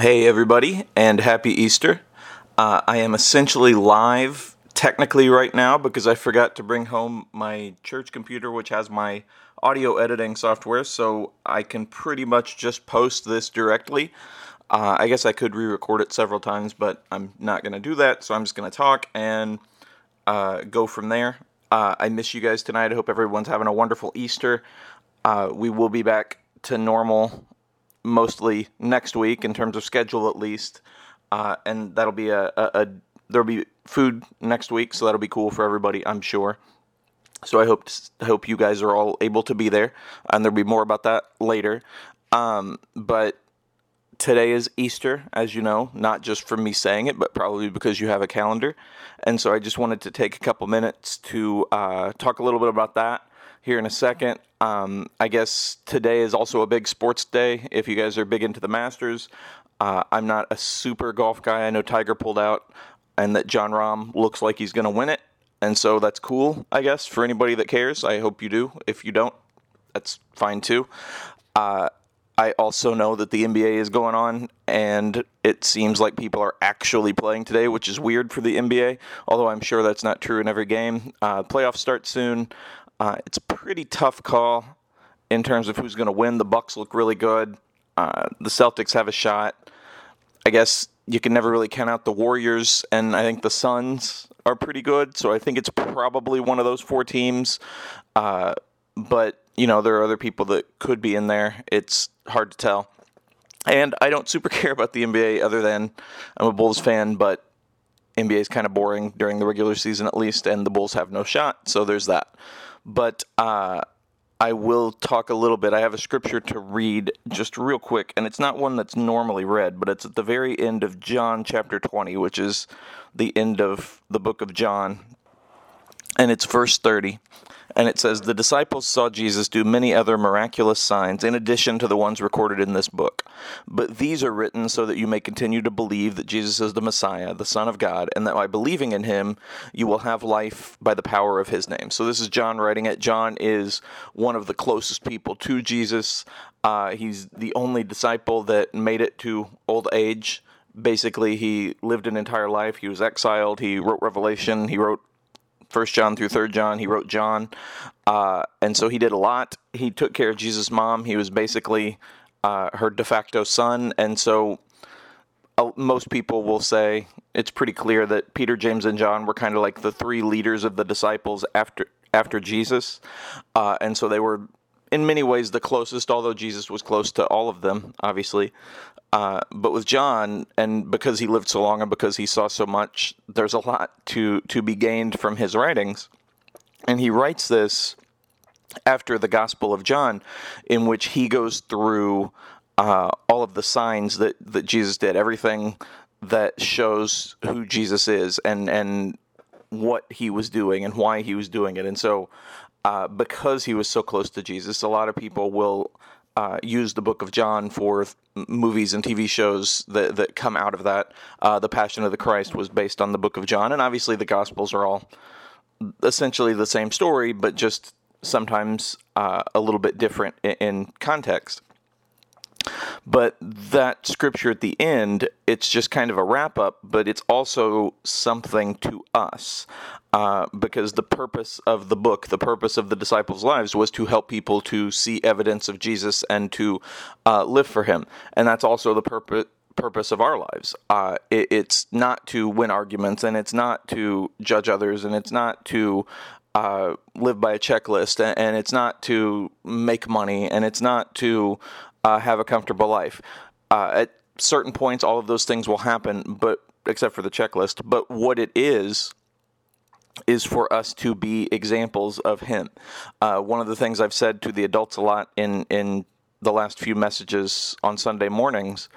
Hey, everybody, and happy Easter. Uh, I am essentially live technically right now because I forgot to bring home my church computer, which has my audio editing software, so I can pretty much just post this directly. Uh, I guess I could re record it several times, but I'm not going to do that, so I'm just going to talk and uh, go from there. Uh, I miss you guys tonight. I hope everyone's having a wonderful Easter. Uh, we will be back to normal mostly next week in terms of schedule at least, uh, and that'll be a, a, a there'll be food next week, so that'll be cool for everybody, I'm sure. So I hope hope you guys are all able to be there, and there'll be more about that later. Um, but today is Easter, as you know, not just from me saying it, but probably because you have a calendar. And so I just wanted to take a couple minutes to uh, talk a little bit about that here in a second. Um, I guess today is also a big sports day if you guys are big into the Masters. Uh, I'm not a super golf guy. I know Tiger pulled out and that Jon Rahm looks like he's going to win it. And so that's cool, I guess, for anybody that cares. I hope you do. If you don't, that's fine too. Uh, I also know that the NBA is going on, and it seems like people are actually playing today, which is weird for the NBA. Although I'm sure that's not true in every game. Uh, playoffs start soon. Uh, it's a pretty tough call in terms of who's going to win. The Bucks look really good. Uh, the Celtics have a shot. I guess you can never really count out the Warriors, and I think the Suns are pretty good. So I think it's probably one of those four teams. Uh, but you know, there are other people that could be in there. It's hard to tell. And I don't super care about the NBA other than I'm a Bulls fan, but NBA is kind of boring during the regular season at least, and the Bulls have no shot. So there's that. But uh, I will talk a little bit. I have a scripture to read just real quick, and it's not one that's normally read, but it's at the very end of John chapter 20, which is the end of the book of John. And it's verse 30. And it says, The disciples saw Jesus do many other miraculous signs in addition to the ones recorded in this book. But these are written so that you may continue to believe that Jesus is the Messiah, the Son of God, and that by believing in him, you will have life by the power of his name. So this is John writing it. John is one of the closest people to Jesus. Uh, he's the only disciple that made it to old age basically he lived an entire life he was exiled he wrote revelation he wrote First John through Third John. He wrote John, uh, and so he did a lot. He took care of Jesus' mom. He was basically uh, her de facto son, and so uh, most people will say it's pretty clear that Peter, James, and John were kind of like the three leaders of the disciples after after Jesus, uh, and so they were in many ways the closest. Although Jesus was close to all of them, obviously. Uh, but with John, and because he lived so long and because he saw so much, there's a lot to to be gained from his writings. And he writes this after the Gospel of John, in which he goes through uh, all of the signs that that Jesus did, everything that shows who Jesus is, and and what he was doing and why he was doing it. And so, uh, because he was so close to Jesus, a lot of people will uh, use the book of John for th- movies and TV shows that, that come out of that. Uh, the Passion of the Christ was based on the book of John, and obviously the Gospels are all essentially the same story, but just sometimes uh, a little bit different in, in context. But that scripture at the end, it's just kind of a wrap up, but it's also something to us. Uh, because the purpose of the book, the purpose of the disciples' lives was to help people to see evidence of Jesus and to uh, live for him. And that's also the purpose purpose of our lives. Uh, it, it's not to win arguments, and it's not to judge others, and it's not to uh, live by a checklist, and, it's not to make money, and it's not to uh, have a comfortable life. Uh, at certain points, all of those things will happen, but except for the checklist. But what it is is for us to be examples of Him. Uh, one of the things I've said to the adults a lot in in the last few messages on Sunday mornings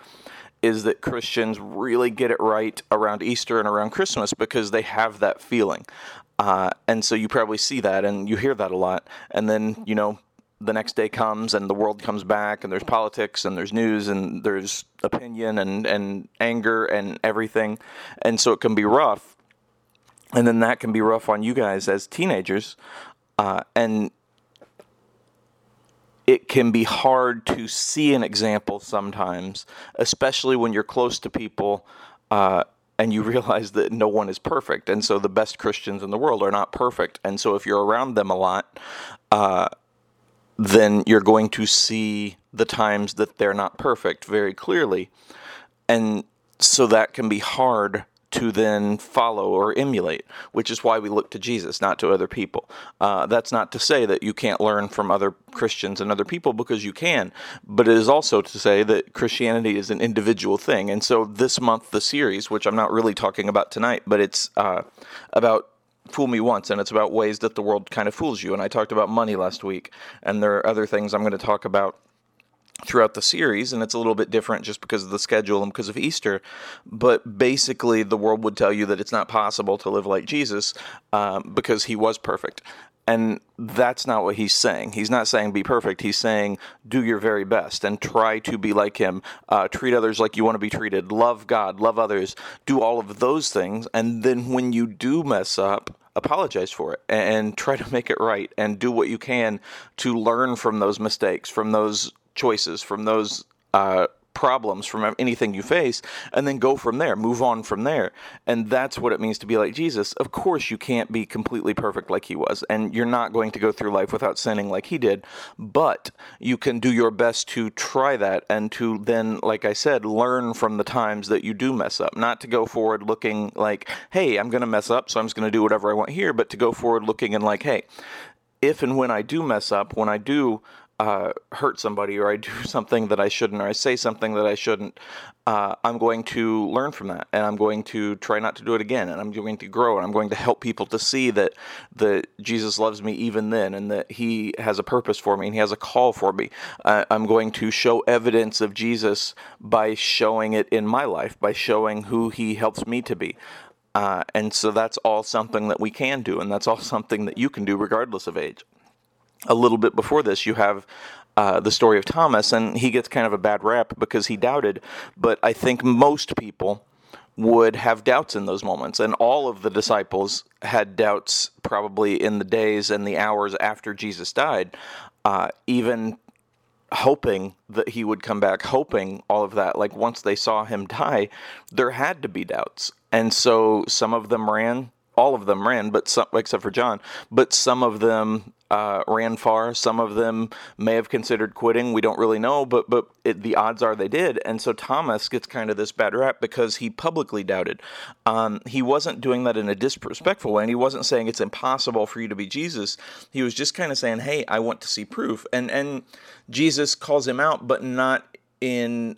is that Christians really get it right around Easter and around Christmas because they have that feeling. Uh, and so you probably see that and you hear that a lot. And then, you know, the next day comes and the world comes back and there's politics and there's news and there's opinion and, and anger and everything. And so it can be rough. And then that can be rough on you guys as teenagers. Uh, and it can be hard to see an example sometimes, especially when you're close to people uh, and you realize that no one is perfect. And so the best Christians in the world are not perfect. And so if you're around them a lot, uh, then you're going to see the times that they're not perfect very clearly. And so that can be hard to then follow or emulate, which is why we look to Jesus, not to other people. Uh, that's not to say that you can't learn from other Christians and other people because you can, but it is also to say that Christianity is an individual thing. And so this month, the series, which I'm not really talking about tonight, but it's uh, about fool me once and it's about ways that the world kind of fools you and i talked about money last week and there are other things i'm going to talk about throughout the series, and it's a little bit different just because of the schedule and because of Easter. But basically, the world would tell you that it's not possible to live like Jesus um, because he was perfect. And that's not what he's saying. He's not saying be perfect. He's saying do your very best and try to be like him. Uh, treat others like you want to be treated. Love God, love others. Do all of those things. And then when you do mess up, apologize for it and try to make it right and do what you can to learn from those mistakes, from those choices, from those uh, problems, from anything you face, and then go from there, move on from there. And that's what it means to be like Jesus. Of course, you can't be completely perfect like he was, and you're not going to go through life without sinning like he did, but you can do your best to try that and to then, like I said, learn from the times that you do mess up. Not to go forward looking like, hey, I'm going to mess up, so I'm just going to do whatever I want here, but to go forward looking and like, hey, if and when I do mess up, when I do uh, hurt somebody or I do something that I shouldn't or I say something that I shouldn't, uh, I'm going to learn from that and I'm going to try not to do it again and I'm going to grow and I'm going to help people to see that that Jesus loves me even then and that He has a purpose for me and He has a call for me. Uh, I'm going to show evidence of Jesus by showing it in my life, by showing who He helps me to be. Uh, and so that's all something that we can do, and that's all something that you can do regardless of age a little bit before this, you have uh, the story of Thomas, and he gets kind of a bad rap because he doubted. But I think most people would have doubts in those moments, and all of the disciples had doubts probably in the days and the hours after Jesus died, uh, even hoping that he would come back, hoping all of that. Like once they saw him die, there had to be doubts. And so some of them ran, all of them ran, but some, except for John, but some of them uh, ran far. Some of them may have considered quitting. We don't really know, but but it, the odds are they did. And so Thomas gets kind of this bad rap because he publicly doubted. Um, he wasn't doing that in a disrespectful way, and he wasn't saying it's impossible for you to be Jesus. He was just kind of saying, "Hey, I want to see proof." And and Jesus calls him out, but not in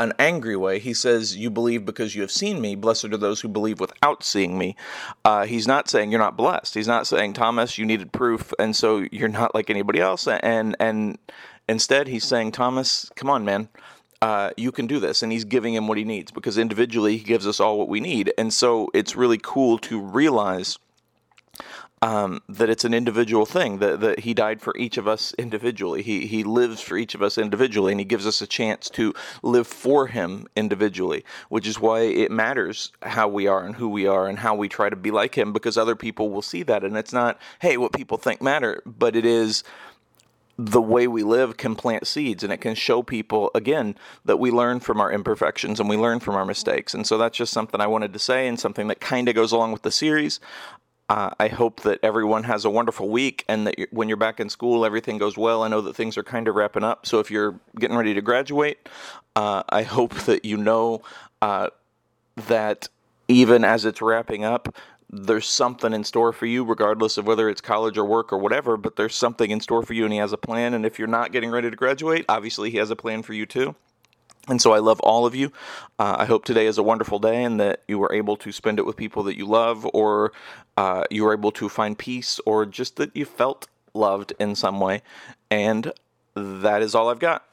an angry way. He says, You believe because you have seen me. Blessed are those who believe without seeing me. Uh, he's not saying you're not blessed. He's not saying, Thomas, you needed proof, and so you're not like anybody else. And, and instead, he's saying, Thomas, come on, man. Uh, you can do this. And he's giving him what he needs because individually, he gives us all what we need. And so it's really cool to realize um, that it's an individual thing that, that he died for each of us individually. He, he lives for each of us individually and he gives us a chance to live for him individually which is why it matters how we are and who we are and how we try to be like him because other people will see that and it's not hey what people think matter but it is the way we live can plant seeds and it can show people again that we learn from our imperfections and we learn from our mistakes. And so that's just something i wanted to say and something that kind of goes along with the series uh, I hope that everyone has a wonderful week and that when you're back in school, everything goes well. I know that things are kind of wrapping up. So if you're getting ready to graduate, uh, I hope that you know uh, that even as it's wrapping up, there's something in store for you, regardless of whether it's college or work or whatever, but there's something in store for you and he has a plan. And if you're not getting ready to graduate, obviously he has a plan for you too. And so I love all of you. Uh, I hope today is a wonderful day and that you were able to spend it with people that you love, or uh, you were able to find peace, or just that you felt loved in some way. And that is all I've got.